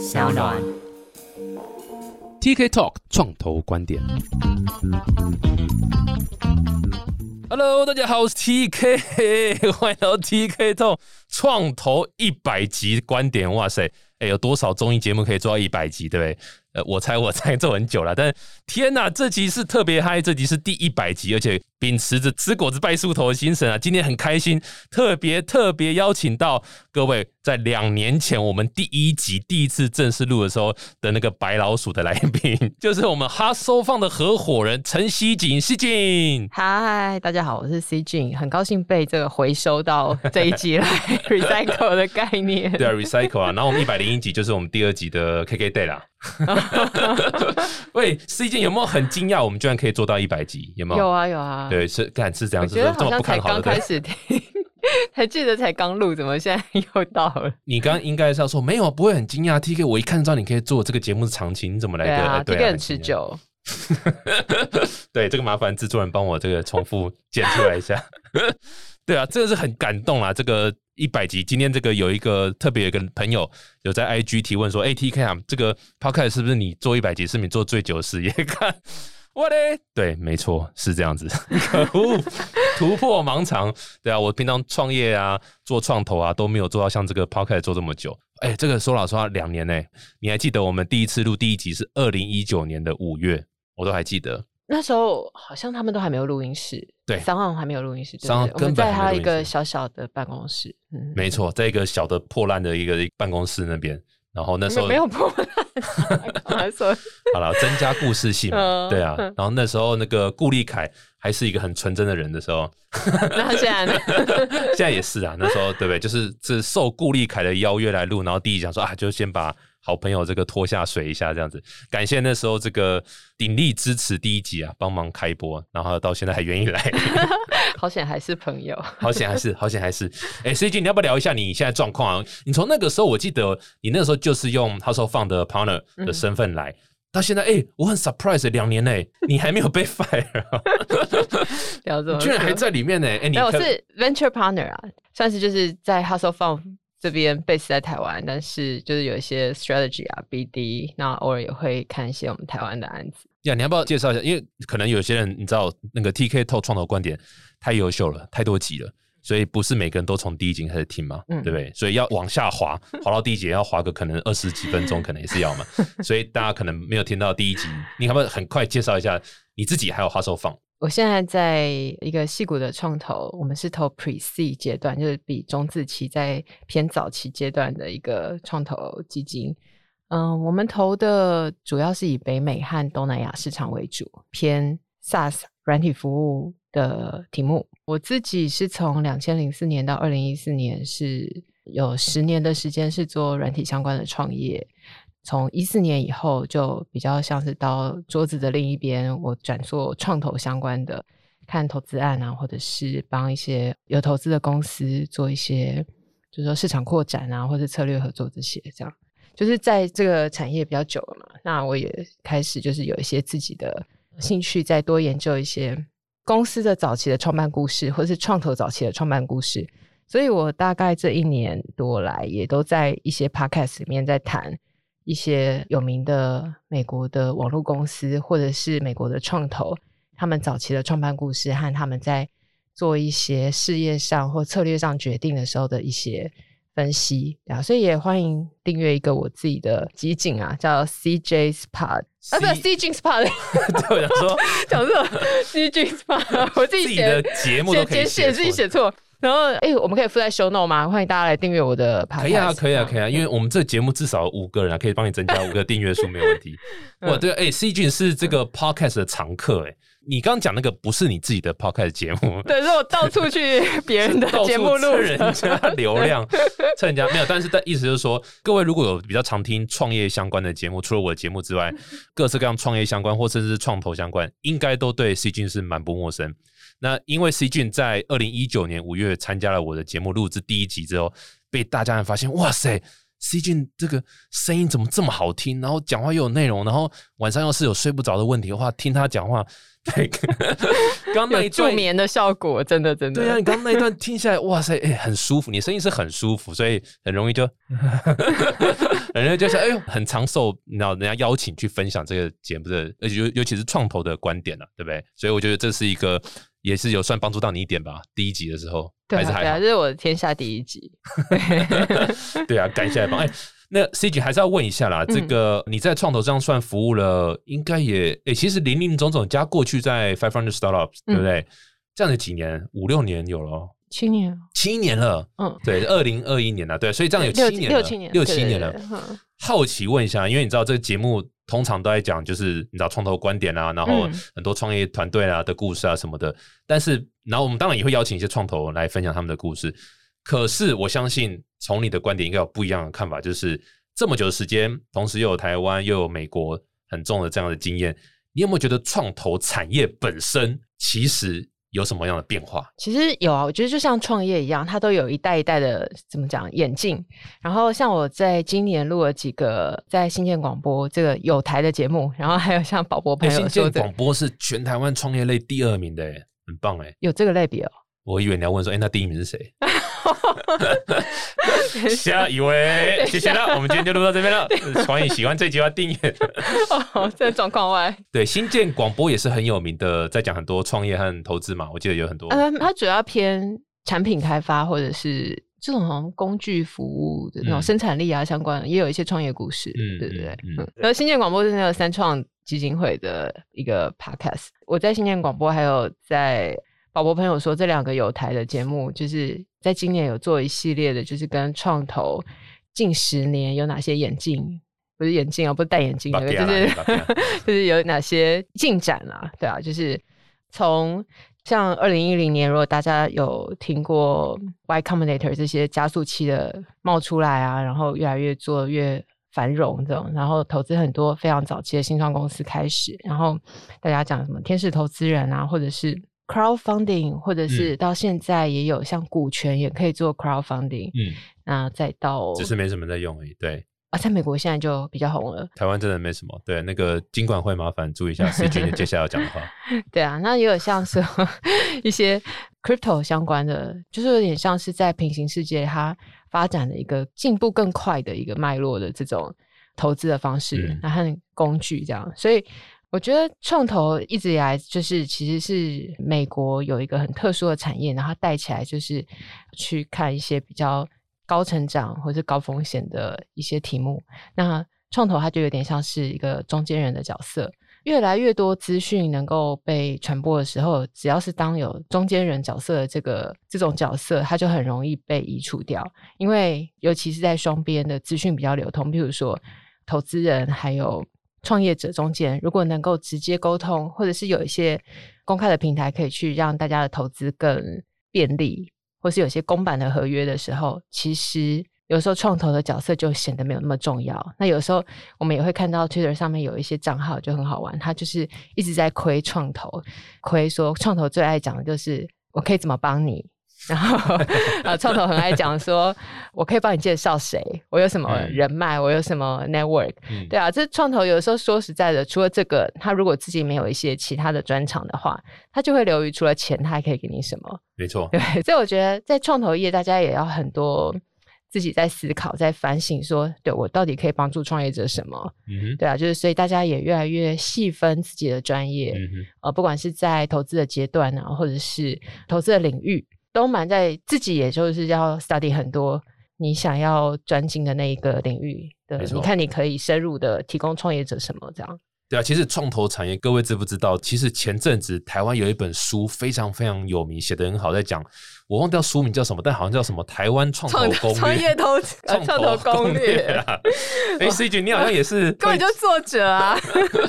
小暖。TK Talk 创投观点。Hello，大家好，我是 TK，欢迎到 TK Talk 创投一百集观点。哇塞，哎，有多少综艺节目可以做到一百集，对不对？呃，我猜我猜 做很久了，但天哪，这集是特别嗨，这集是第一百集，而且秉持着吃果子拜树头的精神啊，今天很开心，特别特别邀请到各位在两年前我们第一集第一次正式录的时候的那个白老鼠的来宾，就是我们哈收放的合伙人陈希锦，希锦。嗨，大家好，我是 C 俊，很高兴被这个回收到这一集来 recycle 的概念。对啊，recycle 啊，然后我们一百零一集就是我们第二集的 KK Day 啦。喂，C 俊有没有很惊讶？我们居然可以做到一百集？有没有？有啊有啊。对，是干是这样子，我觉得这么好像才不看好的。刚开始听，才记得才刚录，怎么现在 又到了？你刚刚应该是要说没有，不会很惊讶。TK，我一看到你可以做这个节目的长青，你怎么来的？对啊，这对个很持。久。对，这个麻烦制作人帮我这个重复剪出来一下。对啊，这个是很感动啊！这个一百集，今天这个有一个特别有一个朋友有在 IG 提问说：“哎、t k 啊，这个 Podcast 是不是你做一百集是你做最久的事业？”看我嘞，对，没错，是这样子。可恶，突破盲肠。对啊，我平常创业啊，做创投啊，都没有做到像这个 Podcast 做这么久。哎、这个说老实话，两年呢、你还记得我们第一次录第一集是二零一九年的五月，我都还记得。那时候好像他们都还没有录音室，对三号还没有录音室，对三号不对我们根本在他一个小小的办公室，嗯，没错，在一个小的破烂的一个办公室那边，然后那时候没有破烂，说？好了，增加故事性嘛，嗯对啊。然后那时候那个顾立凯还是一个很纯真的人的时候，那现在呢？现在也是啊。那时候对不对？就是是受顾立凯的邀约来录，然后第一讲说啊，就先把好朋友这个拖下水一下，这样子。感谢那时候这个鼎力支持第一集啊，帮忙开播，然后到现在还愿意来，好险还是朋友。好险还是好险还是。哎，C G，你要不要聊一下你现在状况啊？你从那个时候，我记得你那个时候就是用 Household Fund 的 partner 的身份来。到现在，哎、我很 surprise，两年内你还没有被 fire，啊 聊这么居然还在里面呢！哎、我是 venture partner 啊，算是就是在 Hustle Fund 这边 base 在台湾，但是就是有一些 strategy 啊 BD，那偶尔也会看一些我们台湾的案子。呀，你要不要介绍一下？因为可能有些人你知道，那个 TK 透创投观点太优秀了，太多集了。所以不是每个人都从第一集开始听嘛，嗯对不对？所以要往下滑，滑到第一集要滑个可能二十几分钟，可能也是要嘛。所以大家可能没有听到第一集，你可不可以很快介绍一下你自己还有 Hustle Fund？我现在在一个戏骨的创投，我们是投 Pre C 阶段，就是比中自期在偏早期阶段的一个创投基金。嗯，我们投的主要是以北美和东南亚市场为主，偏 SaaS 软体服务的题目。我自己是从两千零四年到二零一四年，是有十年的时间是做软体相关的创业。从一四年以后，就比较像是到桌子的另一边，我转做创投相关的，看投资案啊，或者是帮一些有投资的公司做一些，就是说市场扩展啊，或者策略合作这些，这样就是在这个产业比较久了嘛。那我也开始就是有一些自己的兴趣，再多研究一些公司的早期的创办故事，或是创投早期的创办故事。所以我大概这一年多来，也都在一些 podcast 里面在谈。一些有名的美国的网络公司，或者是美国的创投，他们早期的创办故事和他们在做一些事业上或策略上决定的时候的一些分析啊，所以也欢迎订阅一个我自己的集锦啊，叫 CJ's Pod 啊，不是 CJ's Pod，对，我想说讲错 CJ's Pod，我自己写的节目都可以写写自己写错。然后，哎、我们可以附在 show note 吗？欢迎大家来订阅我的 podcast。可以啊，可以啊，可以以。啊，因为我们这个节目至少五个人啊，可以帮你增加五个订阅数，没有问题。哇，对，哎、c 君是这个 podcast 的常客，哎，你刚刚讲那个不是你自己的 podcast 节目，对，是我到处去别人的到节目录人家流量，蹭人家没有，但是但意思就是说，各位如果有比较常听创业相关的节目，除了我的节目之外，各式各样创业相关或甚至是创投相关，应该都对 C 君是蛮不陌生。那因为 C 俊在二零一九年五月参加了我的节目录制第一集之后，被大家发现，哇塞 C 俊这个声音怎么这么好听，然后讲话又有内容，然后晚上要是有睡不着的问题的话，听他讲话，对，刚刚那有一段。助眠的效果，真的真的。对啊，你刚刚那一段听下来，哇塞，哎、很舒服，你声音是很舒服，所以很容易就，人家就是哎呦，很长寿，你知道人家邀请去分享这个节目的，而且尤尤其是创投的观点了、对不对？所以我觉得这是一个，也是有算帮助到你一点吧。第一集的时候，还是还好这，是我的天下第一集。对啊，感谢来帮。哎、那 C 姐还是要问一下啦，嗯这个你在创投这样算服务了，应该也哎、其实零零总总加过去在 Five Hundred Startups，对不嗯对？这样的几年，五六年有了哦，七年，七年了。嗯，对，二零二一年了，对，所以这样有七年了，六七年，六七年了。好奇问一下，因为你知道这个节目通常都在讲，就是你知道创投观点啊，然后嗯很多创业团队啊的故事啊什么的。但是，然后我们当然也会邀请一些创投来分享他们的故事。可是，我相信从你的观点应该有不一样的看法，就是这么久的时间，同时又有台湾又有美国很重的这样的经验，你有没有觉得创投产业本身其实有什么样的变化？其实有啊，我觉得就像创业一样，它都有一代一代的怎么讲演进。然后像我在今年录了几个在新建广播这个有台的节目，然后还有像宝博朋友说的广播是全台湾创业类第二名的，哎，很棒哎。有这个类别哦。我以为你要问说，哎、那第一名是谁？下一位，谢谢了，我们今天就录到这边了。欢迎喜欢这集要订阅。哦，这状况外，对，新建广播也是很有名的，在讲很多创业和投资嘛。我记得有很多，嗯，它主要偏产品开发或者是这种好像工具服务的那种嗯生产力啊相关的，也有一些创业故事，嗯对对对嗯。嗯，然后新建广播是那个三创基金会的一个 podcast，我在新建广播还有在宝宝朋友说这两个有台的节目，就是在今年有做一系列的，就是跟创投近十年有哪些眼镜。不是眼镜啊，不是戴眼镜那个，就是 就是有哪些进展啊？对啊，就是从像二零一零年，如果大家有听过 Y Combinator 这些加速器的冒出来啊，然后越来越做越繁荣这种，然后投资很多非常早期的新创公司开始，然后大家讲什么天使投资人啊，或者是 crowdfunding，或者是到现在也有像股权也可以做 crowdfunding，嗯，那再到只是没什么在用而已。对，啊，在美国现在就比较红了。台湾真的没什么。对，那个金管会麻烦注意一下 C 君接下来要讲的话。对啊，那也有像是一些 crypto 相关的，就是有点像是在平行世界它发展的一个进步更快的一个脉络的这种投资的方式嗯，然后和工具这样，所以。我觉得创投一直以来就是其实是美国有一个很特殊的产业，然后带起来就是去看一些比较高成长或是高风险的一些题目。那创投它就有点像是一个中间人的角色，越来越多资讯能够被传播的时候，只要是当有中间人角色的这个这种角色，它就很容易被移除掉。因为尤其是在双边的资讯比较流通，譬如说投资人还有创业者中间，如果能够直接沟通，或者是有一些公开的平台可以去让大家的投资更便利，或是有些公版的合约的时候，其实有时候创投的角色就显得没有那么重要。那有时候我们也会看到 Twitter 上面有一些账号就很好玩，他就是一直在亏创投，亏说创投最爱讲的就是我可以怎么帮你。然后，呃，创投很爱讲说，我可以帮你介绍谁，我有什么嗯。人脉，我有什么 network，嗯，对啊，这创投有的时候说实在的，除了这个，他如果自己没有一些其他的专长的话，他就会流于除了钱，他还可以给你什么？没错。对，所以我觉得在创投业，大家也要很多自己在思考、在反省说，对我到底可以帮助创业者什么？嗯哼，对啊，就是所以大家也越来越细分自己的专业，呃，不管是在投资的阶段啊，或者是投资的领域，都蛮在自己，也就是要 study 很多你想要专精的那一个领域的你看你可以深入的提供创业者什么这样。对啊，其实创投产业，各位知不知道？其实前阵子台湾有一本书非常非常有名，写的很好，在讲我忘掉书名叫什么，但好像叫什么《台湾创投攻略》创业投创投攻略，啊。哎，C 君，你好像也是根本就作者啊！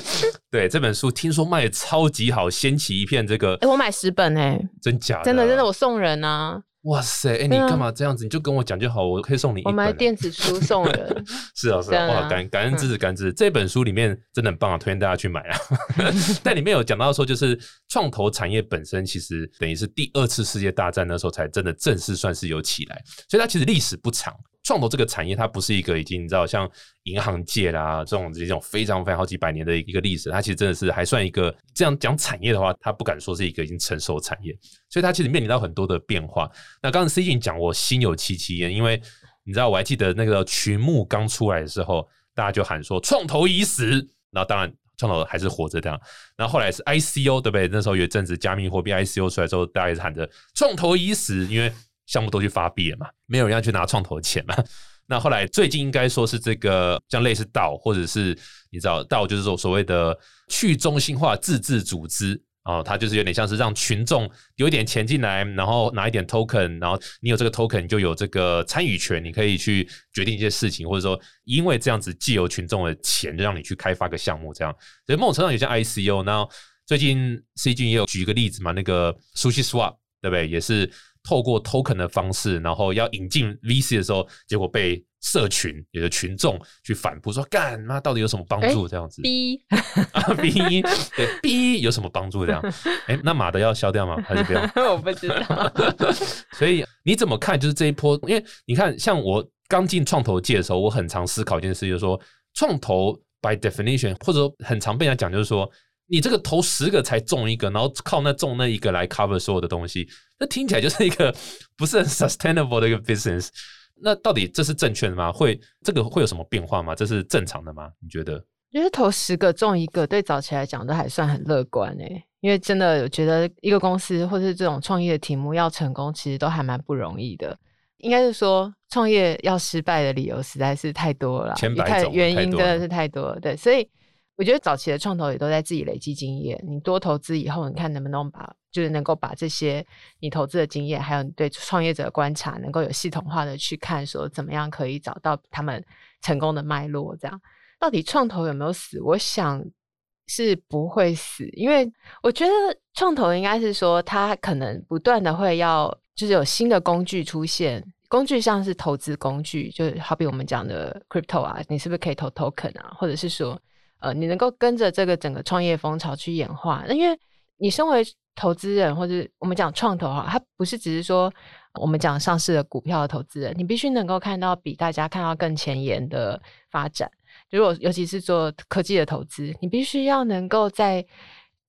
对这本书，听说卖的超级好，掀起一片这个哎，我买十本哎，真假的，真的真的，我送人啊，哇塞！哎，你干嘛这样子？你就跟我讲就好，我可以送你一我买。电子书送人。是啊，是啊，哇，感感恩支持，感恩支持。这本书里面真的很棒啊，推荐大家去买啊。但里面有讲到说，就是创投产业本身其实等于是第二次世界大战那时候才真的正式算是有起来，所以它其实历史不长。创投这个产业，它不是一个已经你知道像银行界啦这种这种非常非常好几百年的一个历史，它其实真的是还算一个这样讲产业的话，它不敢说是一个已经成熟产业，所以它其实面临到很多的变化。那刚刚 C 君讲，我心有戚戚焉，因为你知道我还记得那个群目刚出来的时候，大家就喊说创投已死，然后当然。创投还是活着这样，然后后来是 ICO 对不对？那时候有一阵子加密货币 ICO 出来之后，大家也是喊着创投已死，因为项目都去发币了嘛，没有人要去拿创投的钱嘛。那后来最近应该说是这个像类似道，或者是你知道道，就是说所谓的去中心化自治组织。哦，它就是有点像是让群众有一点钱进来，然后拿一点 token，然后你有这个 token 就有这个参与权，你可以去决定一些事情，或者说因为这样子既有群众的钱，就让你去开发个项目，这样。所以某种程度上有些 ICO，然后最近 C 君也有举一个例子嘛，那个 Sushi Swap，对不对？也是透过 token 的方式，然后要引进 VC 的时候，结果被。社群有的群众去反驳说：“干妈到底有什么帮助？这样子，B 啊 B 对 B 有什么帮助？这样，哎，那马的要消掉吗？还是不要？我不知道。所以你怎么看？就是这一波，因为你看，像我刚进创投界的时候，我很常思考一件事，就是说，创投 by definition，或者说很常被人家讲，就是说，你这个投十个才中一个，然后靠那中那一个来 cover 所有的东西，那听起来就是一个 不是很 sustainable 的一个 business。那到底这是正确的吗？会这个会有什么变化吗？这是正常的吗？你觉得？觉得投十个中一个，对早期来讲都还算很乐观诶。因为真的，我觉得一个公司或是这种创业的题目要成功，其实都还蛮不容易的。应该是说，创业要失败的理由实在是太多了，太原因真的是太多了。对，所以。我觉得早期的创投也都在自己累积经验。你多投资以后，你看能不能把，就是能够把这些你投资的经验，还有你对创业者的观察，能够有系统化的去看，说怎么样可以找到他们成功的脉络。这样，到底创投有没有死？我想是不会死，因为我觉得创投应该是说，它可能不断的会要，就是有新的工具出现。工具像是投资工具，就好比我们讲的 crypto 啊，你是不是可以投 token 啊，或者是说。呃，你能够跟着这个整个创业风潮去演化，那因为你身为投资人，或者我们讲创投哈，它不是只是说我们讲上市的股票的投资人，你必须能够看到比大家看到更前沿的发展。如果尤其是做科技的投资，你必须要能够在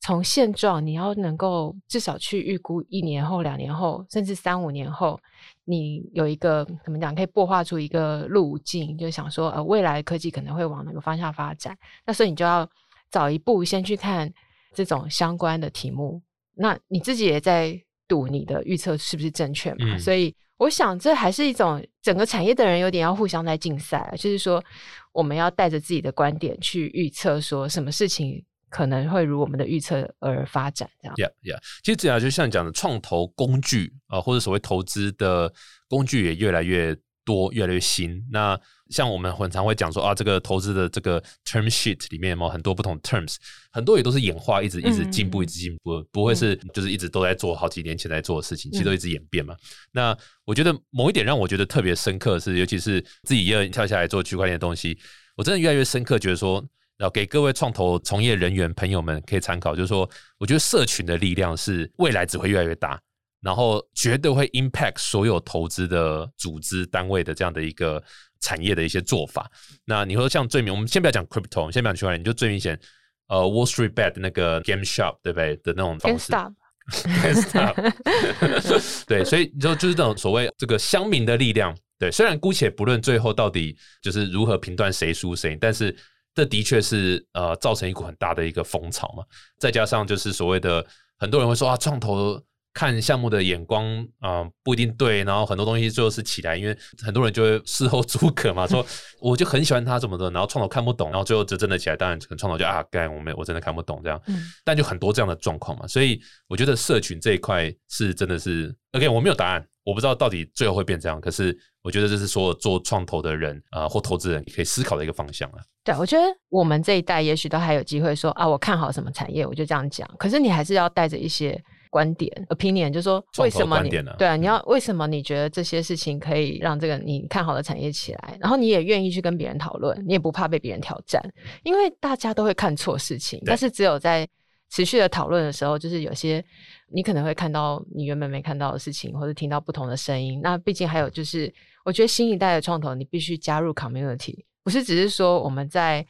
从现状，你要能够至少去预估一年后、两年后，甚至三五年后。你有一个怎么讲，可以擘画出一个路径，就想说，呃，未来科技可能会往哪个方向发展？那所以你就要早一步先去看这种相关的题目。那你自己也在赌你的预测是不是正确嘛？所以我想，这还是一种整个产业的人有点要互相在竞赛，就是说，我们要带着自己的观点去预测，说什么事情。可能会如我们的预测而发展，这样。Yeah, yeah。其实这样就像讲的创投工具啊，或者所谓投资的工具也越来越多，越来越新。那像我们很常会讲说啊，这个投资的这个 term sheet 里面嘛很多不同 terms，很多也都是演化，一直一直进步，一直进步，不会是就是一直都在做好几年前在做的事情，其实都一直演变嘛。那我觉得某一点让我觉得特别深刻是，尤其是自己要跳下来做区块链的东西，我真的越来越深刻，觉得说。然后给各位创投从业人员朋友们可以参考，就是说，我觉得社群的力量是未来只会越来越大，然后绝对会 impact 所有投资的组织单位的这样的一个产业的一些做法。那你说像最明，我们先不要讲 crypto，先不要区块链，你就最明显，呃，Wall Street Bet 那个 Game Shop 对不对的那种方式 对，所以你说就是这种所谓这个乡民的力量，对，虽然姑且不论最后到底就是如何评断谁输谁，但是。这的确是呃造成一股很大的一个风潮嘛，再加上就是所谓的很多人会说啊，创投看项目的眼光啊不一定对，然后很多东西最后是起来，因为很多人就会事后诸葛嘛，说 我就很喜欢他怎么的，然后创投看不懂，然后最后就真的起来，当然可能创投就啊干我没我真的看不懂这样，但就很多这样的状况嘛，所以我觉得社群这一块是真的是 OK，我没有答案。我不知道到底最后会变这样，可是我觉得这是所有做创投的人啊，或投资人可以思考的一个方向啊。对，我觉得我们这一代也许都还有机会说啊，我看好什么产业，我就这样讲。可是你还是要带着一些观点，opinion，就说为什么你对啊，你要为什么你觉得这些事情可以让这个你看好的产业起来，然后你也愿意去跟别人讨论，你也不怕被别人挑战，因为大家都会看错事情，但是只有在。持续的讨论的时候，就是有些你可能会看到你原本没看到的事情，或者听到不同的声音。那毕竟还有就是我觉得新一代的创投，你必须加入 community，不是只是说我们在。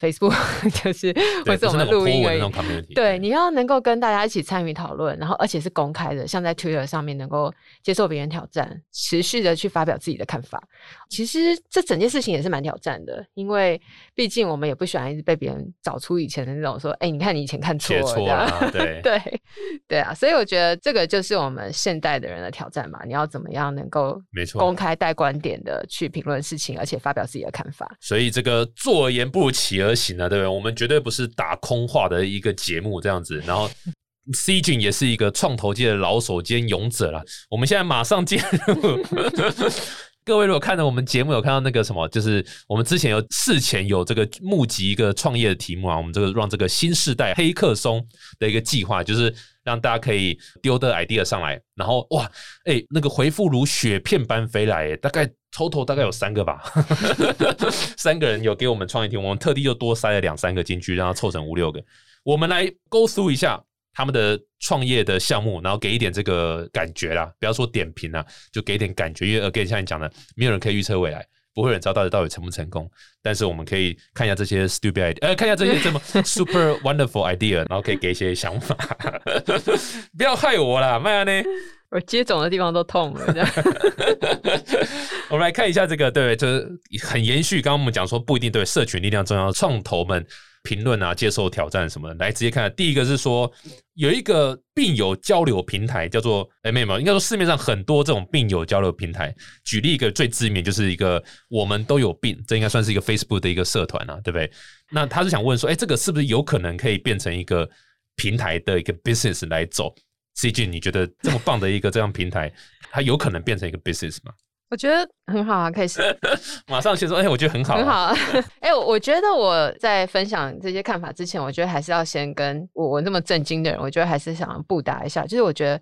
Facebook 就是或者我们录音而已。对，你要能够跟大家一起参与讨论，然后而且是公开的，像在 Twitter 上面能够接受别人挑战，持续的去发表自己的看法。其实这整件事情也是蛮挑战的，因为毕竟我们也不喜欢一直被别人找出以前的那种说，哎，你看你以前看错了，对 对对啊。所以我觉得这个就是我们现代的人的挑战嘛。你要怎么样能够没错公开带观点的去评论事情，而且发表自己的看法。所以这个做而言不如起而。而行啊，对不对？我们绝对不是打空话的一个节目这样子。然后，C 君也是一个创投界的老手兼勇者了。我们现在马上进入。各位如果看到我们节目有看到那个什么，就是我们之前有事前有这个募集一个创业的题目啊，我们这个让这个新时代黑客松的一个计划，就是让大家可以丢的 idea 上来，然后哇，哎，那个回复如雪片般飞来，大概。抽头大概有三个吧，三个人有给我们创业题，我们特地又多塞了两三个进去，让它凑成五六个。我们来 go through 一下他们的创业的项目，然后给一点这个感觉啦，不要说点评啦，就给点感觉。因为 again 像你讲的，没有人可以预测未来，不会有人知道到底到底成不成功。但是我们可以看一下这些 stupid idea，呃，看一下这些这么 super wonderful idea，然后可以给一些想法。不要害我啦，麦亚呢？我接种的地方都痛了。我们来看一下这个，对，就是很延续。刚刚我们讲说不一定对社群力量重要，创投们评论啊，接受挑战什么的。来直接看，第一个是说有一个病友交流平台叫做 M M，应该说市面上很多这种病友交流平台。举例一个最知名，就是一个我们都有病，这应该算是一个 Facebook 的一个社团啊，对不对？那他是想问说，哎，这个是不是有可能可以变成一个平台的一个 business 来走？C G，你觉得这么棒的一个这样平台，它有可能变成一个 business 吗？我觉得很好啊，可以 马上先说，哎，我觉得很好，很好。哎，我觉得我在分享这些看法之前，我觉得还是要先跟我我那么震惊的人，我觉得还是想布达一下。就是我觉得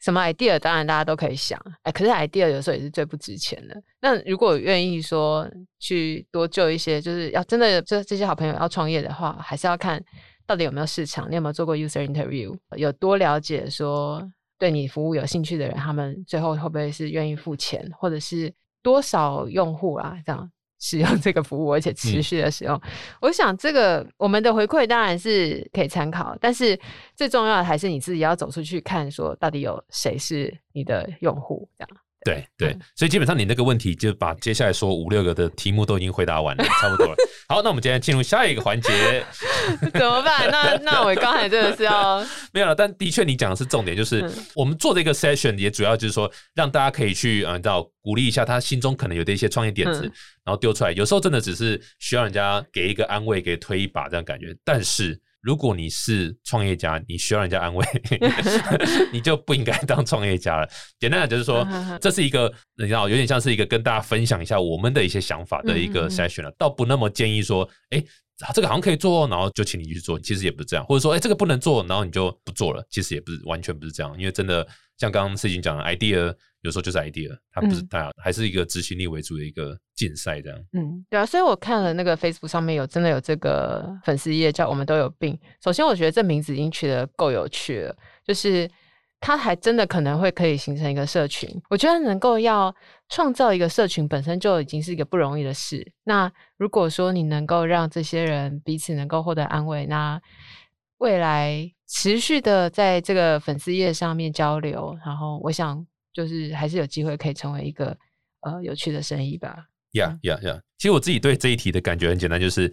什么 idea，当然大家都可以想，哎，可是 idea 有时候也是最不值钱的。那如果愿意说去多救一些，就是要真的就这些好朋友要创业的话，还是要看。到底有没有市场？你有没有做过 user interview？有多了解说对你服务有兴趣的人，他们最后会不会是愿意付钱，或者是多少用户啊？这样使用这个服务，而且持续的使用。我想这个我们的回馈当然是可以参考，但是最重要的还是你自己要走出去看，说到底有谁是你的用户这样。对对，所以基本上你那个问题就把接下来说五六个的题目都已经回答完了，差不多了。好，那我们今天进入下一个环节，怎么办？那 那我刚才真的是要没有了，但的确你讲的是重点，就是我们做这个 session 也主要就是说让大家可以去嗯，到鼓励一下他心中可能有的一些创业点子，然后丢出来。有时候真的只是需要人家给一个安慰，给推一把这样感觉，但是。如果你是创业家，你需要人家安慰，你就不应该当创业家了。简单的就是说，这是一个你知道，有点像是一个跟大家分享一下我们的一些想法的一个筛选了，倒不那么建议说，哎，这个好像可以做，然后就请你去做。其实也不是这样，或者说，哎，这个不能做，然后你就不做了。其实也不是完全不是这样，因为真的像刚刚事情讲的 idea。有时候就是 idea，它不是大，还是一个执行力为主的一个竞赛这样。嗯，对啊，所以我看了那个 Facebook 上面有真的有这个粉丝页叫“我们都有病”。首先，我觉得这名字已经取得够有趣了，就是它还真的可能会可以形成一个社群。我觉得能够要创造一个社群本身就已经是一个不容易的事。那如果说你能够让这些人彼此能够获得安慰，那未来持续的在这个粉丝页上面交流，然后我想。就是还是有机会可以成为一个呃有趣的生意吧。呀呀呀！其实我自己对这一题的感觉很简单，就是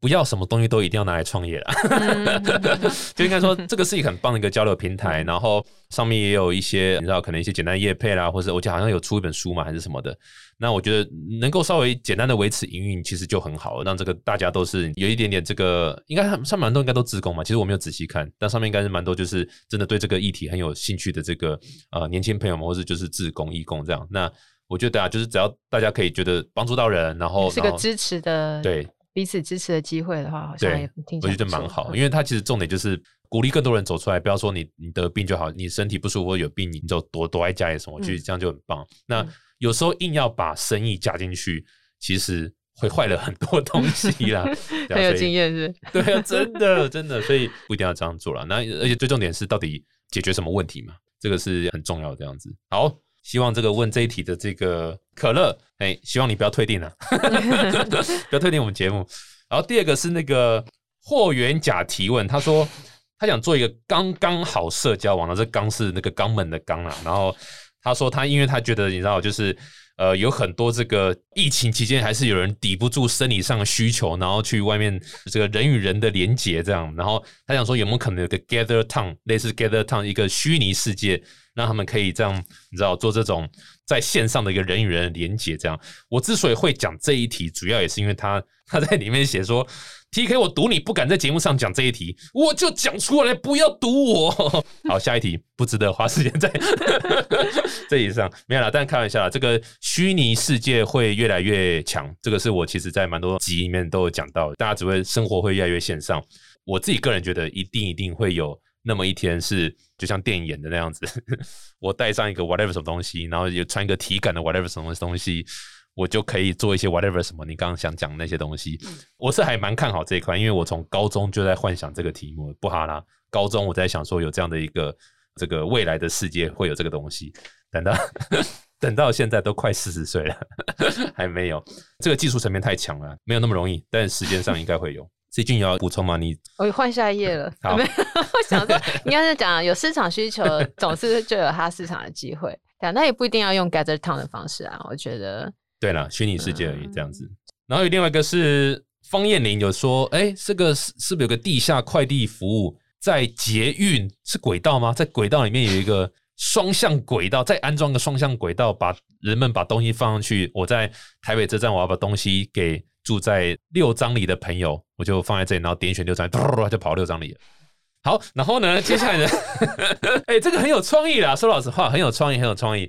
不要什么东西都一定要拿来创业了。就应该说，这个是一个很棒的一个交流平台，然后上面也有一些你知道，可能一些简单的业配啦，或者我记得好像有出一本书嘛，还是什么的。那我觉得能够稍微简单的维持营运，其实就很好，让这个大家都是有一点点这个，应该上蛮多应该都自工嘛。其实我没有仔细看，但上面应该是蛮多，就是真的对这个议题很有兴趣的这个呃年轻朋友们，或者就是自工义工这样。那我觉得啊，就是只要大家可以觉得帮助到人，然后是个支持的，对彼此支持的机会的话，好像也我觉得蛮好。因为他其实重点就是鼓励更多人走出来，不要说你你得病就好，你身体不舒服有病你就躲躲在家里什么，我觉得这样就很棒。那有时候硬要把生意加进去，其实会坏了很多东西啦。很有经验是？对啊，真的 真的，所以不一定要这样做了。那而且最重点是，到底解决什么问题嘛？这个是很重要的。这样子好。希望这个问这一题的这个可乐，哎，希望你不要退订了，不要退订我们节目。然后第二个是那个霍元甲提问，他说他想做一个刚刚好社交网，这刚是那个肛门的刚啊。然后他说他因为他觉得你知道就是。呃，有很多这个疫情期间，还是有人抵不住生理上的需求，然后去外面这个人与人的连接这样。然后他想说，有没有可能有个 Gather Town，类似 Gather Town 一个虚拟世界，让他们可以这样，你知道做这种在线上的一个人与人连接这样。我之所以会讲这一题，主要也是因为他他在里面写说。T K，我赌你不敢在节目上讲这一题，我就讲出来，不要赌我。好，下一题不值得花时间在 这以上，没有了。但开玩笑啦，这个虚拟世界会越来越强，这个是我其实在蛮多集里面都有讲到，大家只会生活会越来越线上。我自己个人觉得，一定一定会有那么一天是就像电影演的那样子，我带上一个 whatever 什么东西，然后有穿一个体感的 whatever 什么东西。我就可以做一些 whatever 什么，你刚刚想讲那些东西，我是还蛮看好这一块，因为我从高中就在幻想这个题目，不哈啦，高中我在想说有这样的一个这个未来的世界会有这个东西，等到 等到现在都快四十岁了，还没有，这个技术层面太强了，没有那么容易，但时间上应该会有。C 君有要补充吗？你我换下一页了，好，我想说应该是讲有市场需求，总是就有它市场的机会，对，那也不一定要用 gather town 的方式啊，我觉得。对了，虚拟世界而已，这样子。然后有另外一个是方艳玲有说，哎，这个是是不是有个地下快递服务在捷运是轨道吗？在轨道里面有一个双向轨道，再安装个双向轨道，把人们把东西放上去。我在台北车站，我要把东西给住在六张里的朋友，我就放在这里，然后点选六张，嘟就跑六张里了。好，然后呢，接下来呢，哎，这个很有创意啦，说老实话，很有创意，很有创意。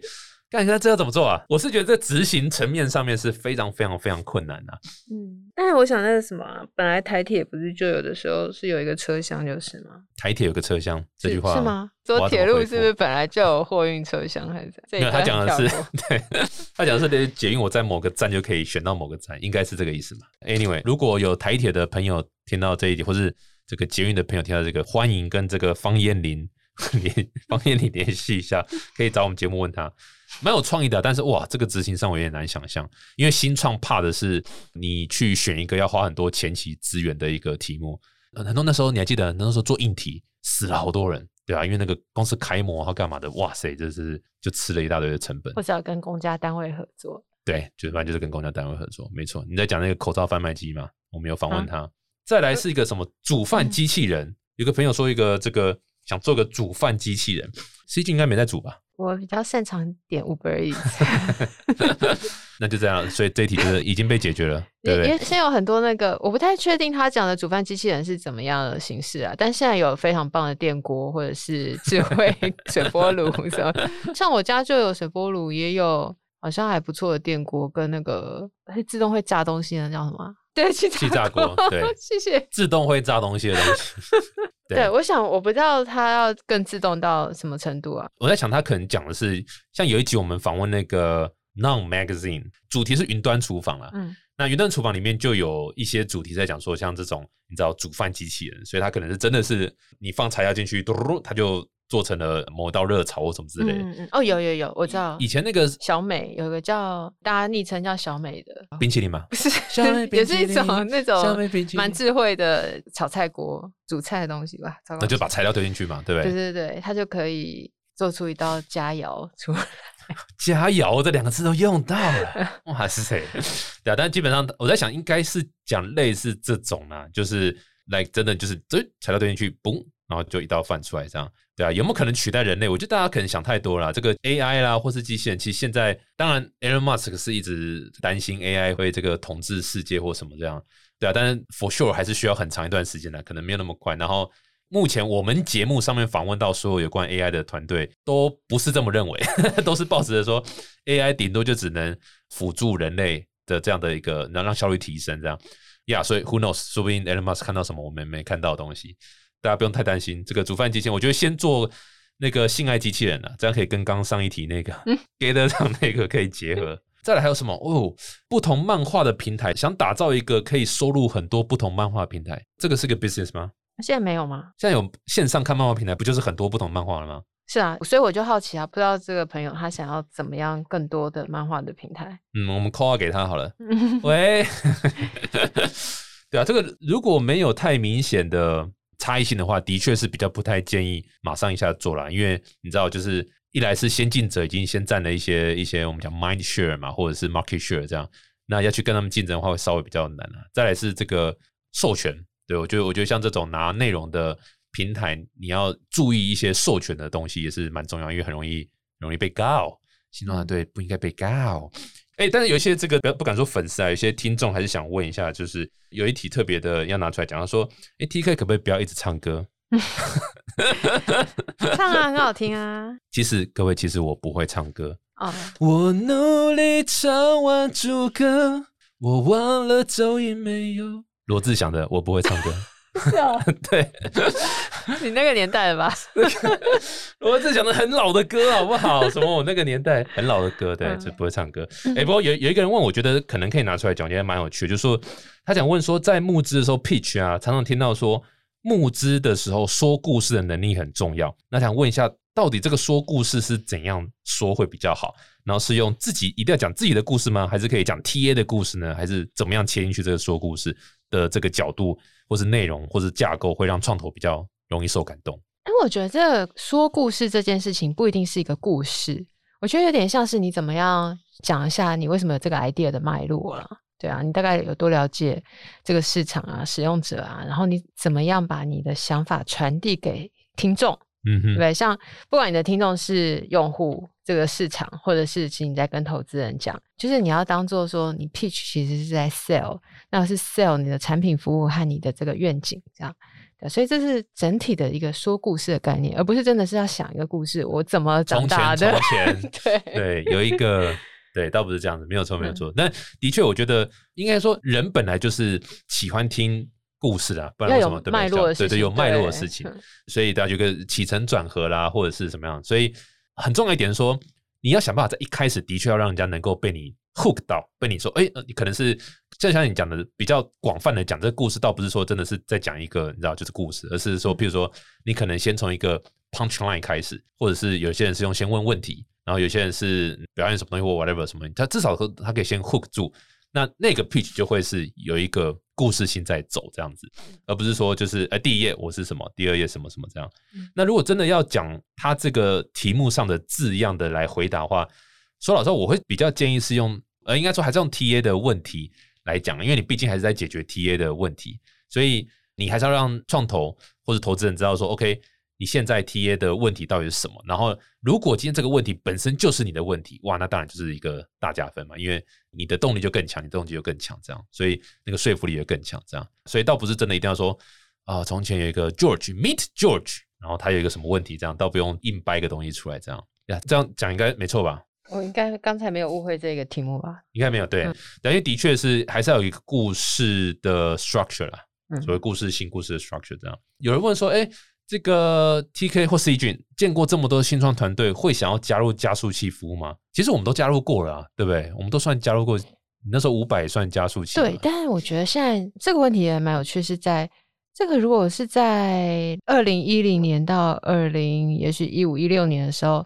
看一下这要怎么做啊？我是觉得在执行层面上面是非常非常非常困难的。嗯，但是我想那个什么，本来台铁不是就有的时候是有一个车厢就是吗？台铁有个车厢这句话是吗？说铁路是不是本来就有货运车厢还是？没有，他讲的是对，他讲的是捷运我在某个站就可以选到某个站，应该是这个意思嘛？Anyway，如果有台铁的朋友听到这一点，或是这个捷运的朋友听到这个，欢迎跟这个方燕林 联方燕林联系一下，可以找我们节目问他。蛮有创意的，但是哇，这个执行上我有点难想象，因为新创怕的是你去选一个要花很多前期资源的一个题目。很多那时候你还记得，那时候做硬体死了好多人，对啊，因为那个公司开模要干嘛的，哇塞，就是就吃了一大堆的成本。或者要跟公家单位合作，对，就反正就是跟公家单位合作，没错。你在讲那个口罩贩卖机嘛？我们有访问他。再来是一个什么煮饭机器人？有个朋友说一个这个想做个煮饭机器人，C G 应该没在煮吧？我比较擅长点 Uber，那就这样，所以这一题就是已经被解决了，对不对？现在有很多那个，我不太确定他讲的煮饭机器人是怎么样的形式啊，但现在有非常棒的电锅或者是智慧 水波炉什么，像我家就有水波炉，也有好像还不错的电锅跟那个会自动会炸东西的叫什么？对，气炸锅，对，谢谢，自动会炸东西的东西。对，我想我不知道它要更自动到什么程度啊。我在想，它可能讲的是，像有一集我们访问那个 Non Magazine，主题是云端厨房啊。嗯，那云端厨房里面就有一些主题在讲说，像这种你知道煮饭机器人，所以它可能是真的是你放材料进去，嘟嘟，它就。做成了某道热炒或什么之类的。哦，有有有，我知道。以前那个小美有个叫大家昵称叫小美的冰淇淋吗？不是，小美也是一种那种蛮智慧的炒菜锅煮菜的东西吧。那就把材料丢进去嘛，对不对？对对对，它就可以做出一道佳肴出来。佳肴这两个字都用到了，哇是谁？对啊，但基本上我在想，应该是讲类似这种啊，就是来真的就是这材料丢进去，嘣。然后就一道饭出来，这样对啊？有没有可能取代人类？我觉得大家可能想太多了。这个 AI 啦，或是机器人，其实现在当然，Elon Musk 是一直担心 AI 会这个统治世界或什么这样，对啊。但是 For sure 还是需要很长一段时间的，可能没有那么快。然后目前我们节目上面访问到所有有关 AI 的团队，都不是这么认为，都是抱持着说 AI 顶多就只能辅助人类的这样的一个，能让效率提升这样。呀，所以 Who knows？说不定 Elon Musk 看到什么我们没看到的东西。大家不用太担心这个煮饭机器人，我觉得先做那个性爱机器人了，这样可以跟刚上一题那个 Gather 上那个可以结合。再来还有什么？哦，不同漫画的平台，想打造一个可以收录很多不同漫画平台，这个是个 business 吗？现在没有吗？现在有线上看漫画平台，不就是很多不同漫画了吗？是啊，所以我就好奇啊，不知道这个朋友他想要怎么样更多的漫画的平台。嗯，我们 call 给他好了。喂，对啊，这个如果没有太明显的差异性的话，的确是比较不太建议马上一下做了，因为你知道，就是一来是先进者已经先占了一些一些我们讲 mind share 嘛，或者是 market share 这样，那要去跟他们竞争的话，会稍微比较难啊。再来是这个授权，对我觉得我觉得像这种拿内容的平台，你要注意一些授权的东西也是蛮重要，因为很容易容易被告。新创团队不应该被告。哎，但是有一些这个不不敢说粉丝啊，有些听众还是想问一下，就是有一题特别的要拿出来讲，他说：“哎，T K 可不可以不要一直唱歌？唱啊，很好听啊。其实各位，其实我不会唱歌啊。我努力唱完主歌，我忘了走音没有。罗志祥的，我不会唱歌。是啊，对，你那个年代的吧？我在讲的很老的歌，好不好？什么我那个年代很老的歌，对，就不会唱歌。哎，不过有有一个人问，我觉得可能可以拿出来讲，觉得蛮有趣。就是说他想问说，在募资的时候，pitch 啊，常常听到说募资的时候说故事的能力很重要。那想问一下，到底这个说故事是怎样说会比较好？然后是用自己一定要讲自己的故事吗？还是可以讲 TA 的故事呢？还是怎么样切进去这个说故事的这个角度？或是内容，或是架构，会让创投比较容易受感动。哎，我觉得这说故事这件事情不一定是一个故事，我觉得有点像是你怎么样讲一下你为什么有这个 idea 的脉络了。对啊，你大概有多了解这个市场啊、使用者啊，然后你怎么样把你的想法传递给听众？嗯哼，对，像不管你的听众是用户、这个市场，或者是其实你在跟投资人讲，就是你要当做说你 pitch 其实是在 sell。那是 sell 你的产品服务和你的这个愿景，这样，所以这是整体的一个说故事的概念，而不是真的是要想一个故事，我怎么长大的？从前，对对，有一个 对，倒不是这样子，没有错，没有错。但的确，我觉得应该说，人本来就是喜欢听故事啊，不然为什么脉络？对对，有脉络的事情，所以大家有个起承转合啦，或者是什么样，所以很重要一点说，你要想办法在一开始的确要让人家能够被你 hook 到，被你说，哎，你可能是。就像你讲的，比较广泛的讲这个故事，倒不是说真的是在讲一个你知道就是故事，而是说，譬如说你可能先从一个 punch line 开始，或者是有些人是用先问问题，然后有些人是表演什么东西或 whatever 什么，他至少他可以先 hook 住，那那个 pitch 就会是有一个故事性在走这样子，而不是说就是呃第一页我是什么，第二页什么什么这样。那如果真的要讲他这个题目上的字样的来回答的话，说老实话，我会比较建议是用呃应该说还是用 TA 的问题。来讲，因为你毕竟还是在解决 TA 的问题，所以你还是要让创投或者投资人知道说，OK，你现在 TA 的问题到底是什么？然后，如果今天这个问题本身就是你的问题，哇，那当然就是一个大加分嘛，因为你的动力就更强，你动机就更强，这样，所以那个说服力也更强，这样，所以倒不是真的一定要说啊，从前有一个 George meet George，然后他有一个什么问题，这样倒不用硬掰一个东西出来，这样呀，这样讲应该没错吧？我应该刚才没有误会这个题目吧？应该没有，对，因为的确是还是要有一个故事的 structure 啦，所谓故事性、故事的 structure 这样。有人问说，哎，这个 TK 或 C 君见过这么多新创团队，会想要加入加速器服务吗？其实我们都加入过了，对不对？我们都算加入过，你那时候五百算加速器。对，但是我觉得现在这个问题也蛮有趣，是在这个如果是在二零一零年到二零，也许一五一六年的时候。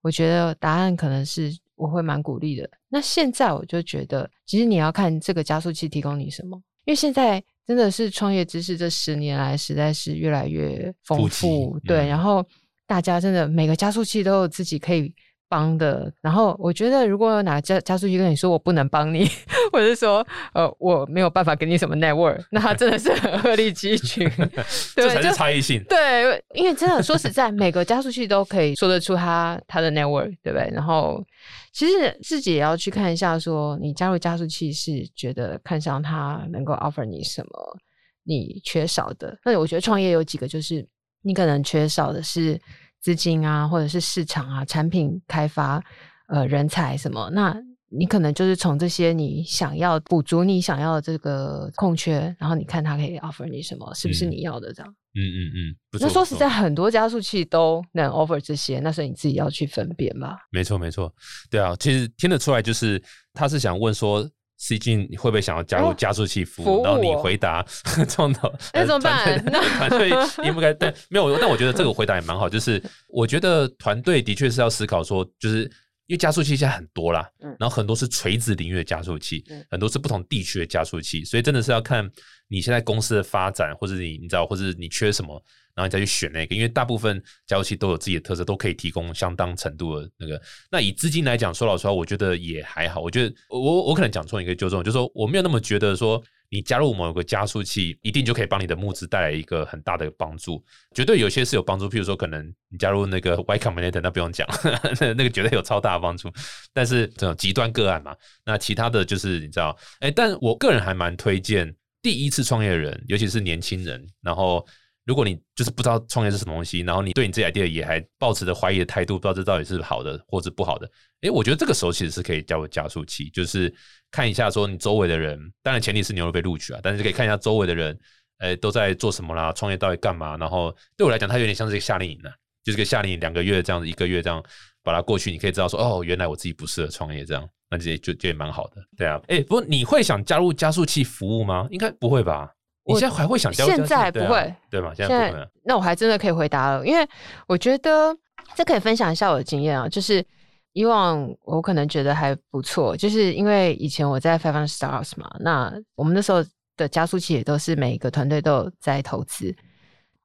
我觉得答案可能是我会蛮鼓励的。那现在我就觉得，其实你要看这个加速器提供你什么，因为现在真的是创业知识这十年来实在是越来越丰富，对，然后大家真的每个加速器都有自己可以。帮的，然后我觉得，如果有哪个加加速器跟你说我不能帮你，或者是说呃我没有办法给你什么 network，那他真的是很鹤立鸡群，这才是差异性。对，因为真的说实在，每个加速器都可以说得出他他的 network，对不对？然后其实自己也要去看一下，说你加入加速器是觉得看上他能够 offer 你什么，你缺少的。那我觉得创业有几个，就是你可能缺少的是。资金啊，或者是市场啊，产品开发，呃，人才什么？那你可能就是从这些你想要补足你想要的这个空缺，然后你看他可以 offer 你什么，是不是你要的这样？嗯嗯嗯。那说实在，很多加速器都能 offer 这些，那是你自己要去分辨吧。没错没错，对啊，其实听得出来，就是他是想问说，C 进会不会想要加入加速器服务？然后你回答创投，那怎么办？团队应不该？但没有，但我觉得这个回答也蛮好。就是我觉得团队的确是要思考说，就是因为加速器现在很多啦，然后很多是垂直领域的加速器，很多是不同地区的加速器，所以真的是要看你现在公司的发展，或者你你知道，或者你缺什么。然后你再去选那个，因为大部分加速器都有自己的特色，都可以提供相当程度的那个。那以资金来讲，说老实话，我觉得也还好。我觉得我我可能讲错一个纠正，就是说我没有那么觉得说你加入某个加速器一定就可以帮你的募资带来一个很大的帮助。绝对有些是有帮助，譬如说可能你加入那个 Y Combinator，那不用讲，那那个绝对有超大的帮助。但是这种极端个案嘛，那其他的就是你知道，哎，但我个人还蛮推荐第一次创业人，尤其是年轻人，然后。如果你就是不知道创业是什么东西，然后你对你这 idea 也还抱持着怀疑的态度，不知道这到底是好的或者不好的，诶，我觉得这个时候其实是可以加入加速器，就是看一下说你周围的人，当然前提是你有被录取啊，但是可以看一下周围的人，诶，都在做什么啦，创业到底干嘛？然后对我来讲，它有点像是一个夏令营呢，就是个夏令营，两个月这样子，一个月这样把它过去，你可以知道说，哦，原来我自己不适合创业，这样，那这就就也蛮好的，对啊，诶，不过你会想加入加速器服务吗？应该不会吧？你现在还会想？现在不会，对吗？现在不会。那我还真的可以回答了，因为我觉得这可以分享一下我的经验啊。就是以往我可能觉得还不错，就是因为以前我在 Five Stars 嘛，那我们那时候的加速器也都是每一个团队都有在投资。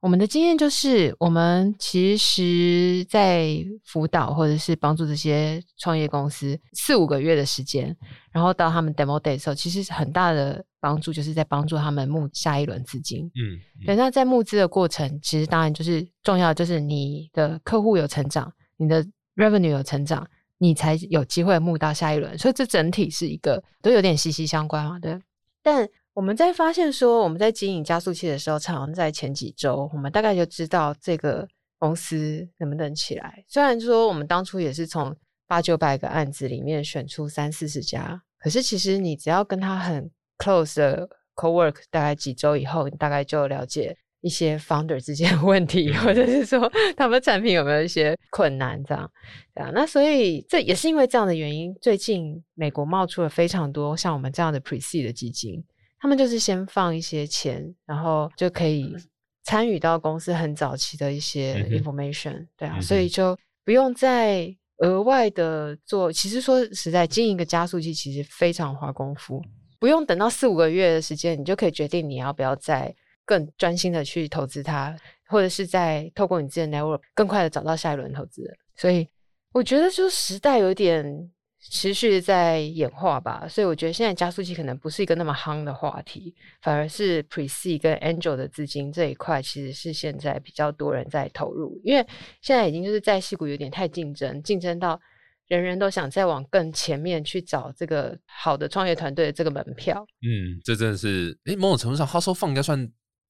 我们的经验就是，我们其实，在辅导或者是帮助这些创业公司四五个月的时间，然后到他们 demo day 的时候，其实很大的帮助就是在帮助他们募下一轮资金。嗯，对。那在募资的过程，其实当然就是重要，就是你的客户有成长，你的 revenue 有成长，你才有机会募到下一轮。所以这整体是一个都有点息息相关嘛，对。但我们在发现说我们在经营加速器的时候，常常在前几周，我们大概就知道这个公司能不能起来。虽然说我们当初也是从八九百个案子里面选出三四十家，可是其实你只要跟他很 close 的 co work，大概几周以后，你大概就了解一些 founder 之间的问题，或者是说 他们产品有没有一些困难，这样对啊。那所以这也是因为这样的原因，最近美国冒出了非常多像我们这样的 pre seed 的基金。他们就是先放一些钱，然后就可以参与到公司很早期的一些 information，对啊，所以就不用再额外的做。其实说实在，经营一个加速器其实非常花功夫，不用等到四五个月的时间，你就可以决定你要不要再更专心的去投资它，或者是在透过你自己的 network 更快的找到下一轮投资人。所以我觉得，就时代有点。持续在演化吧，所以我觉得现在加速器可能不是一个那么夯的话题，反而是 Pre C 跟 Angel 的资金这一块，其实是现在比较多人在投入，因为现在已经就是在戏股有点太竞争，竞争到人人都想再往更前面去找这个好的创业团队的这个门票。嗯，这真的是，哎，某种程度上，哈收放应该算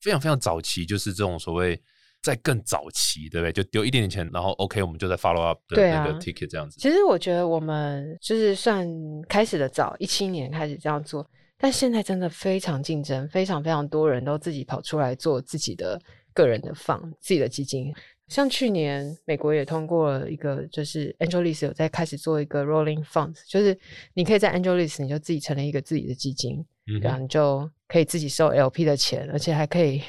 非常非常早期，就是这种所谓。在更早期，对不对？就丢一点点钱，然后 OK，我们就在 follow up 的那个 ticket 这样子。其实我觉得我们就是算开始的早，一七年开始这样做，但现在真的非常竞争，非常非常多人都自己跑出来做自己的个人的放自己的基金。像去年美国也通过了一个，就是 Angelis 有在开始做一个 rolling funds，就是你可以在 Angelis 你就自己成立一个自己的基金，然后你就可以自己收 LP 的钱，而且还可以。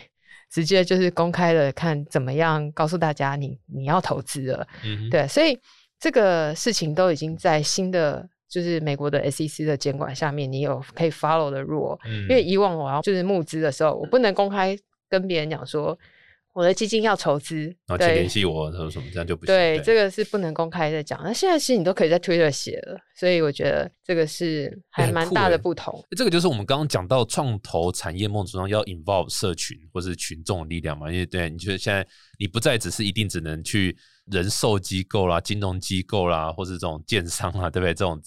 直接就是公开的看怎么样告诉大家你你要投资了，对，所以这个事情都已经在新的就是美国的 SEC 的监管下面，你有可以 follow 的 rule，因为以往我要就是募资的时候，我不能公开跟别人讲说。我的基金要筹资，然后请联系我，说什么这样就不行。对，这个是不能公开的讲。那现在其实你都可以在 Twitter 写了，所以我觉得这个是还蛮大的不同。这个就是我们刚刚讲到创投产业梦之中要 involve 社群或是群众的力量嘛。因为对，你觉得现在你不再只是一定只能去人寿机构啦、金融机构啦，或是这种建商啦，对不对？这种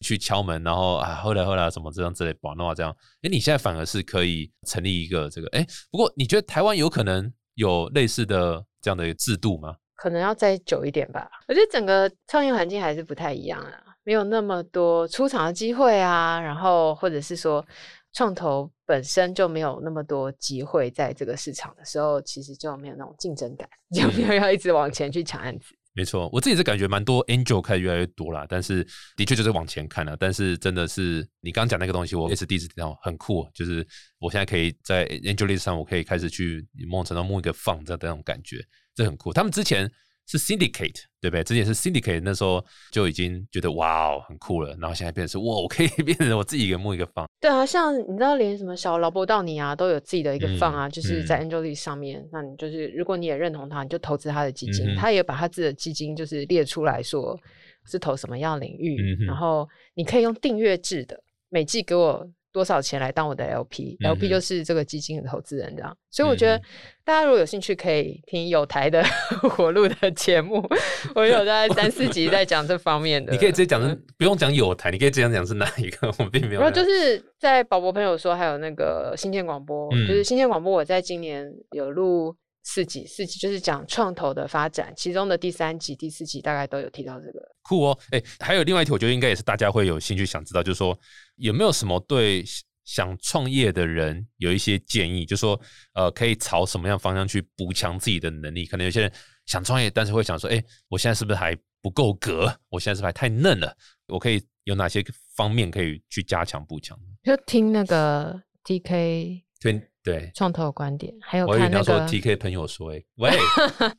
去敲门，然后啊，后来后来什么这样之类，把弄啊这样。哎，你现在反而是可以成立一个这个。哎，不过你觉得台湾有可能？有类似的这样的制度吗？可能要再久一点吧。我觉得整个创业环境还是不太一样啊，没有那么多出场的机会啊，然后或者是说创投本身就没有那么多机会，在这个市场的时候，其实就没有那种竞争感，就没有要一直往前去抢案子。没错，我自己是感觉蛮多 angel 开始越来越多了，但是的确就是往前看了。但是真的是你刚刚讲那个东西，我也是第一次听到，很酷。就是我现在可以在 angel list 上，我可以开始去梦成到梦一个放这样那种感觉，这很酷。他们之前。是 syndicate 对不对？之前是 syndicate，那时候就已经觉得哇哦很酷了，然后现在变成是哇，我可以 变成我自己一个木一个放。对啊，像你知道，连什么小劳勃道尼啊都有自己的一个放啊，就是在 angeli 上面。那你就是如果你也认同他，你就投资他的基金，他也把他自己的基金就是列出来说是投什么样领域，然后你可以用订阅制的，每季给我。多少钱来当我的 LP？LP 就是这个基金的投资人，这样。所以我觉得大家如果有兴趣，可以听有台的 火路的节目，我有大概三四集在讲这方面的。你可以直接讲，不用讲有台，你可以直接讲是哪一个，我并没有。然后就是在宝博朋友说，还有那个新建广播，就是新建广播，我在今年有录。四集，四集就是讲创投的发展，其中的第三集、第四集大概都有提到这个。酷哦，哎，还有另外一题，我觉得应该也是大家会有兴趣想知道，就是说有没有什么对想创业的人有一些建议，就是说呃，可以朝什么样方向去补强自己的能力？可能有些人想创业，但是会想说，哎，我现在是不是还不够格？我现在是不是还太嫩了？我可以有哪些方面可以去加强补强？就听那个 TK。对对，创投观点，还有看那个 T K 朋友说，哎，喂，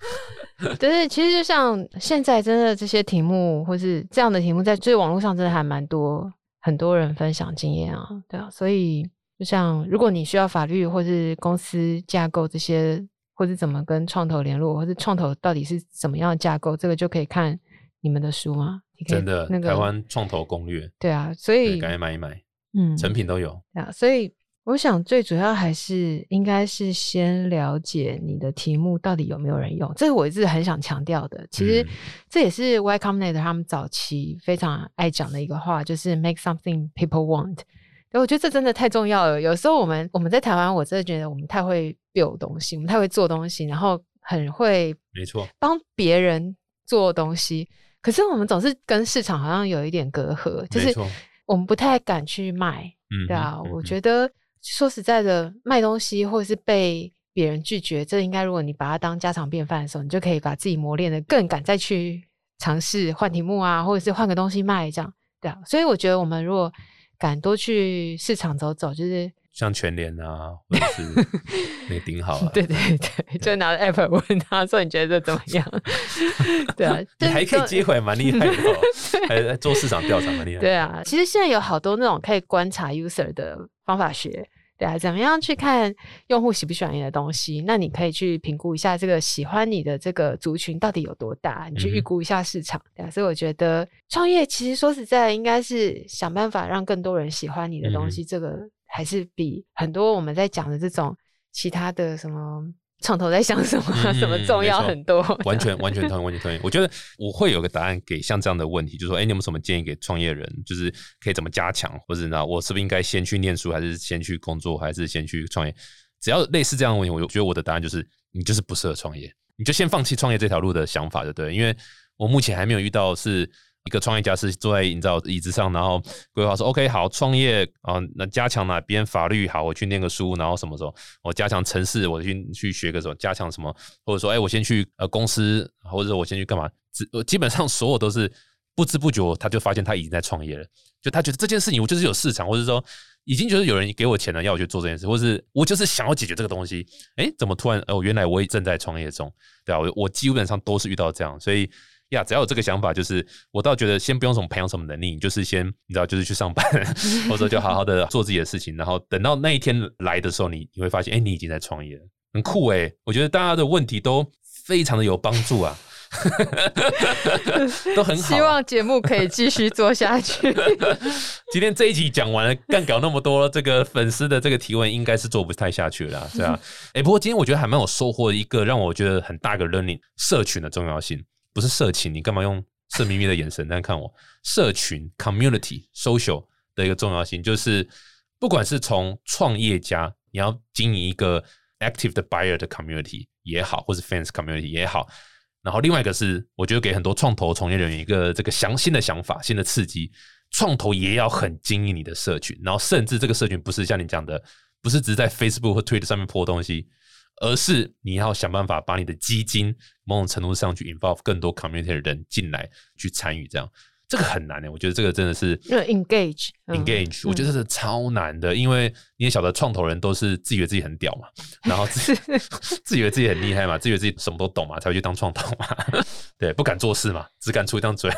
就是其实就像现在真的这些题目，或是这样的题目，在这网络上真的还蛮多，很多人分享经验啊，对啊，所以就像如果你需要法律或是公司架构这些，或是怎么跟创投联络，或是创投到底是怎么样的架构，这个就可以看你们的书吗？真的，那个台湾创投攻略，对啊，所以赶紧买一买，嗯，成品都有啊，所以。我想最主要还是应该是先了解你的题目到底有没有人用，这是我一直很想强调的。其实这也是 Y Combinator 他们早期非常爱讲的一个话，就是 Make something people want。我觉得这真的太重要了。有时候我们我们在台湾，我真的觉得我们太会 build 东西，我们太会做东西，然后很会没错帮别人做东西，可是我们总是跟市场好像有一点隔阂，就是我们不太敢去卖。对啊，我觉得。说实在的，卖东西或者是被别人拒绝，这应该如果你把它当家常便饭的时候，你就可以把自己磨练的更敢再去尝试换题目啊，或者是换个东西卖这样，对啊。所以我觉得我们如果敢多去市场走走，就是像全联啊，或者是 那顶好啊，对对 对，就拿着 app 问他说你觉得这怎么样？对啊，你还可以接回来，蛮厉害的，还做市场调查蛮厉害。对啊，其实现在有好多那种可以观察 user 的方法学。对啊，怎么样去看用户喜不喜欢你的东西？那你可以去评估一下这个喜欢你的这个族群到底有多大，你去预估一下市场。对啊，所以我觉得创业其实说实在，应该是想办法让更多人喜欢你的东西。这个还是比很多我们在讲的这种其他的什么。创投在想什么？什么重要很多？完全完全同意，完全同意。我觉得我会有个答案给像这样的问题，就是说，哎，你有没有什么建议给创业人？就是可以怎么加强，或者呢，我是不是应该先去念书，还是先去工作，还是先去创业？只要类似这样的问题，我就觉得我的答案就是，你就是不适合创业，你就先放弃创业这条路的想法，对不对？因为我目前还没有遇到是。一个创业家是坐在营造椅子上，然后规划说：“OK，好，创业啊，那加强哪边法律好，我去念个书，然后什么时候我加强城市，我去去学个什么，加强什么，或者说，哎，我先去呃公司，或者我先去干嘛？基基本上所有都是不知不觉他就发现他已经在创业了，就他觉得这件事情我就是有市场，或者说已经觉得有人给我钱了，要我去做这件事，或是我就是想要解决这个东西，哎，怎么突然哦，原来我也正在创业中，对啊，我我基本上都是遇到这样，所以。呀，只要有这个想法，就是我倒觉得先不用什么培养什么能力，就是先你知道，就是去上班，或者就好好的 做自己的事情，然后等到那一天来的时候，你你会发现，哎，你已经在创业了，很酷哎！我觉得大家的问题都非常的有帮助啊，都很好。希望节目可以继续做下去。今天这一集讲完了，干搞那么多这个粉丝的这个提问，应该是做不太下去了，对啊。哎，不过今天我觉得还蛮有收获的一个，让我觉得很大个 learning 社群的重要性。不是社群，你干嘛用色眯眯的眼神在看我？社群 （community social） 的一个重要性，就是不管是从创业家，你要经营一个 active 的 buyer 的 community 也好，或是 fans community 也好，然后另外一个是，我觉得给很多创投从业人员一个这个详新的想法、新的刺激，创投也要很经营你的社群，然后甚至这个社群不是像你讲的，不是只在 Facebook 或 Twitter 上面泼东西。而是你要想办法把你的基金某种程度上去 involve 更多 community 的人进来去参与，这样。这个很难的，我觉得这个真的是 engage engage，我觉得是超难的，因为你也晓得创投人都是自以为自己很屌嘛，然后自 自以为自己很厉害嘛，自以为自己什么都懂嘛，才会去当创投嘛，对，不敢做事嘛，只敢出一张嘴，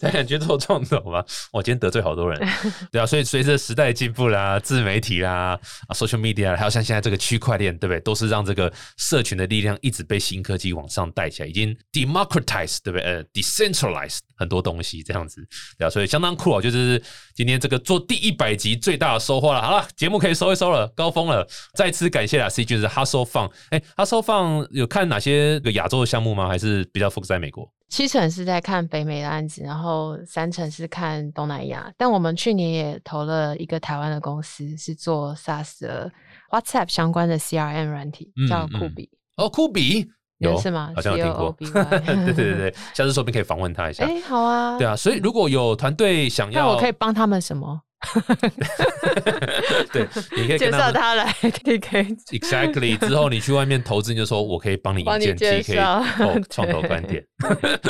才敢去做创投嘛。我今天得罪好多人，对啊，所以随着时代进步啦，自媒体啦，啊，social media，还有像现在这个区块链，对不对？都是让这个社群的力量一直被新科技往上带起来，已经 democratize，对不对？呃，decentralize 很多东西这样。子，对啊，所以相当酷啊，就是今天这个做第一百集最大的收获了。好了，节目可以收一收了，高峰了。再次感谢啊，C 就是 Hustle Fun。哎，Hustle Fun 有看哪些个亚洲的项目吗？还是比较 focus 在美国？七成是在看北美的案子，然后三成是看东南亚。但我们去年也投了一个台湾的公司，是做 SaaS 的 WhatsApp 相关的 CRM 软体，叫酷比。哦，酷比。有是吗？好像有听过。对对对对，下次说不定可以访问他一下。哎，好啊。对啊，所以如果有团队想要，那我可以帮他们什么？对，你可以介绍他来 TK。Exactly，之后你去外面投资，你就说我可以帮你引荐 TK 哦，创投观点，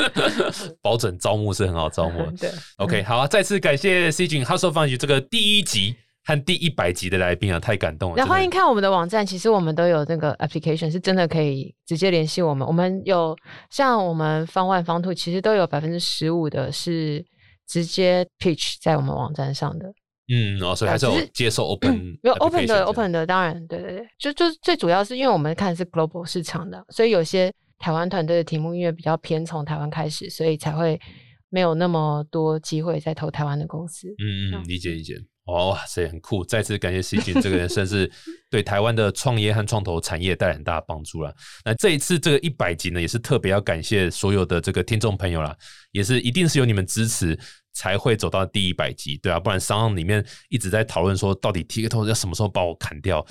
保准招募是很好招募。对，OK，好啊，再次感谢 C 君 Hustle 这个第一集。看第一百集的来宾啊，太感动了！那欢迎看我们的网站，其实我们都有那个 application，是真的可以直接联系我们。我们有像我们方 One 方 Two，其实都有百分之十五的是直接 pitch 在我们网站上的。嗯，哦，所以还是有接受 open，没 有 open 的 open 的，当然，对对对，就就最主要是因为我们看是 global 市场的，所以有些台湾团队的题目因为比较偏从台湾开始，所以才会没有那么多机会在投台湾的公司。嗯嗯，理解理解。哇塞，很酷！再次感谢 C 君这个人，甚至对台湾的创业和创投产业带来很大的帮助了。那这一次这个一百集呢，也是特别要感谢所有的这个听众朋友啦，也是一定是有你们支持。才会走到第一百集，对啊，不然商里面一直在讨论说，到底 TikTok 要什么时候把我砍掉？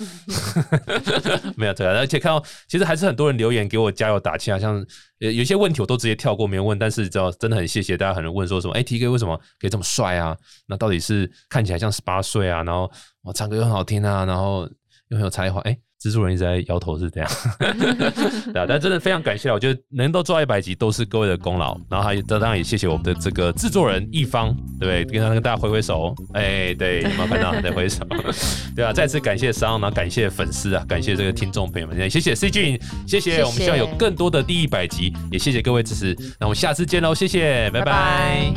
没有对啊，而且看到其实还是很多人留言给我加油打气啊，像有有些问题我都直接跳过没有问，但是知道真的很谢谢大家，很多人问说什么，哎，TK 为什么可以这么帅啊？那到底是看起来像十八岁啊？然后我唱歌又很好听啊，然后又很有才华，哎。蜘蛛人一直在摇头是这样，对啊，但真的非常感谢，我觉得能够做到一百集都是各位的功劳，然后还当然也谢谢我们的这个制作人一方，对不对？跟跟大家挥挥手，哎，对，有没有看到在挥手？对啊，再次感谢商，然后感谢粉丝啊，感谢这个听众朋友们，谢谢 C 君，谢谢，我们希望有更多的第一百集，也谢谢各位支持，那我们下次见喽，谢谢，拜拜。